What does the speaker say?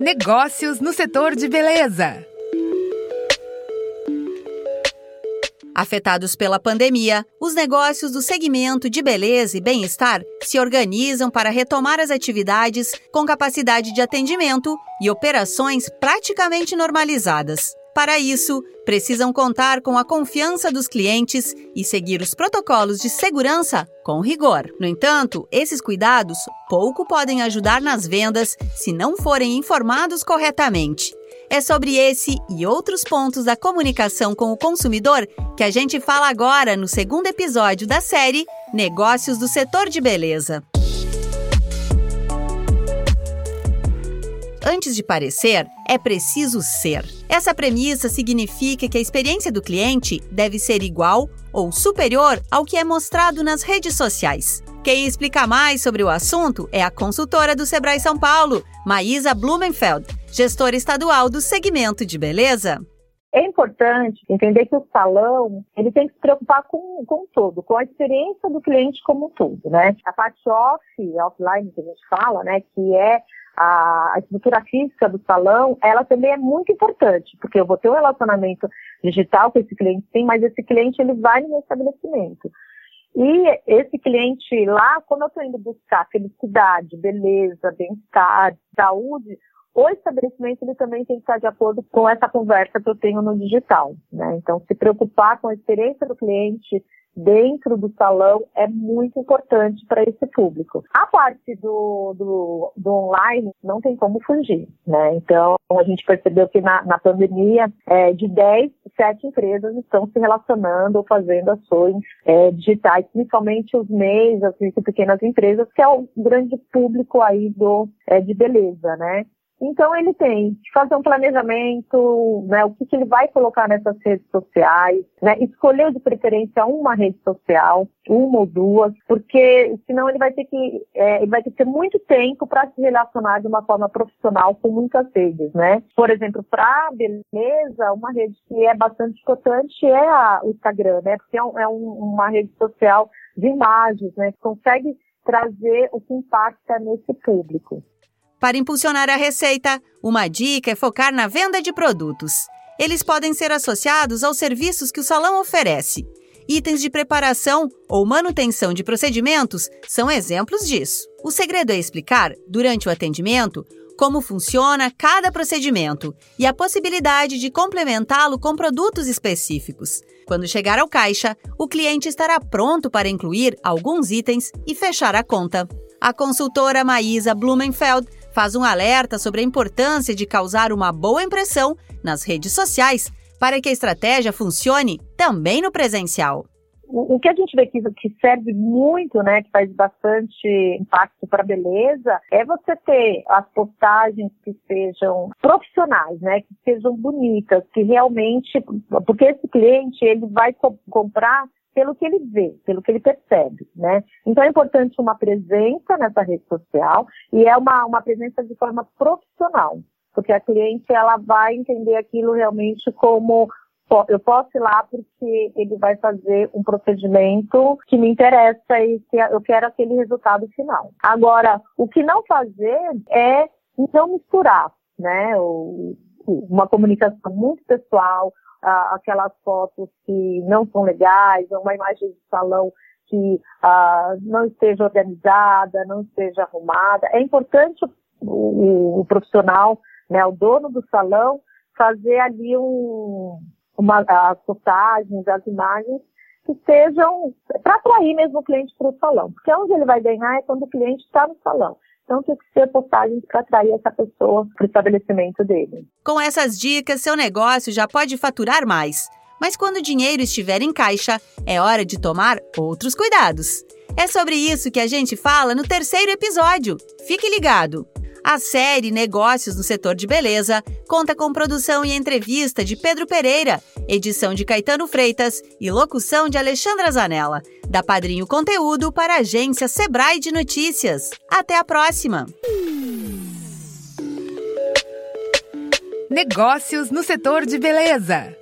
Negócios no setor de beleza. Afetados pela pandemia, os negócios do segmento de beleza e bem-estar se organizam para retomar as atividades com capacidade de atendimento e operações praticamente normalizadas. Para isso, precisam contar com a confiança dos clientes e seguir os protocolos de segurança com rigor. No entanto, esses cuidados pouco podem ajudar nas vendas se não forem informados corretamente. É sobre esse e outros pontos da comunicação com o consumidor que a gente fala agora no segundo episódio da série Negócios do Setor de Beleza. Antes de parecer, é preciso ser. Essa premissa significa que a experiência do cliente deve ser igual ou superior ao que é mostrado nas redes sociais. Quem explica mais sobre o assunto é a consultora do Sebrae São Paulo, Maísa Blumenfeld, gestora estadual do segmento de beleza. É importante entender que o salão ele tem que se preocupar com, com todo, com a experiência do cliente como um todo, né? A parte off, offline que a gente fala, né, que é a, estrutura física do salão, ela também é muito importante, porque eu vou ter um relacionamento digital com esse cliente, sim, mas esse cliente ele vai no meu estabelecimento. E esse cliente lá, quando eu estou indo buscar felicidade, beleza, bem-estar, saúde, o estabelecimento ele também tem que estar de acordo com essa conversa que eu tenho no digital. Né? Então, se preocupar com a experiência do cliente, dentro do salão é muito importante para esse público. A parte do, do, do, online não tem como fugir, né? Então, a gente percebeu que na, na pandemia, é, de 10, 7 empresas estão se relacionando ou fazendo ações é, digitais, principalmente os MEIs, as pequenas empresas, que é o grande público aí do, é, de beleza, né? Então ele tem que fazer um planejamento, né, o que, que ele vai colocar nessas redes sociais, né, escolher de preferência uma rede social, uma ou duas, porque senão ele vai ter que é, ele vai ter que ter muito tempo para se relacionar de uma forma profissional com muitas redes, né? Por exemplo, para beleza, uma rede que é bastante importante é a, o Instagram, né? Porque é, um, é um, uma rede social de imagens, né? Que consegue trazer o que impacta nesse público. Para impulsionar a receita, uma dica é focar na venda de produtos. Eles podem ser associados aos serviços que o salão oferece. Itens de preparação ou manutenção de procedimentos são exemplos disso. O segredo é explicar, durante o atendimento, como funciona cada procedimento e a possibilidade de complementá-lo com produtos específicos. Quando chegar ao caixa, o cliente estará pronto para incluir alguns itens e fechar a conta. A consultora Maísa Blumenfeld faz um alerta sobre a importância de causar uma boa impressão nas redes sociais para que a estratégia funcione também no presencial. O, que a gente vê que, serve muito, né, que faz bastante impacto para a beleza, é você ter as postagens que sejam profissionais, né, que sejam bonitas, que realmente, porque esse cliente ele vai co comprar pelo que ele vê, pelo que ele percebe, né? Então é importante uma presença nessa rede social e é uma, uma presença de forma profissional, porque a cliente ela vai entender aquilo realmente como eu posso ir lá porque ele vai fazer um procedimento que me interessa e que eu quero aquele resultado final. Agora, o que não fazer é não misturar, né? uma comunicação muito pessoal, ah, aquelas fotos que não são legais, uma imagem de salão que ah, não esteja organizada, não esteja arrumada. É importante o, o, o, profissional, né, o dono do salão, fazer ali um, uma, as postagens, as imagens que sejam para atrair mesmo o cliente para o salão. Porque onde ele vai ganhar é quando o cliente está no salão. Então tem que ser postagens para atrair essa pessoa para o estabelecimento dele. Com essas dicas, seu negócio já pode faturar mais. Mas quando o dinheiro estiver em caixa, é hora de tomar outros cuidados. É sobre isso que a gente fala no terceiro episódio. Fique ligado! A série Negócios no Setor de Beleza conta com produção e entrevista de Pedro Pereira, edição de Caetano Freitas e locução de Alexandra Zanella. Da Padrinho Conteúdo para a agência Sebrae de Notícias. Até a próxima! Negócios no Setor de Beleza.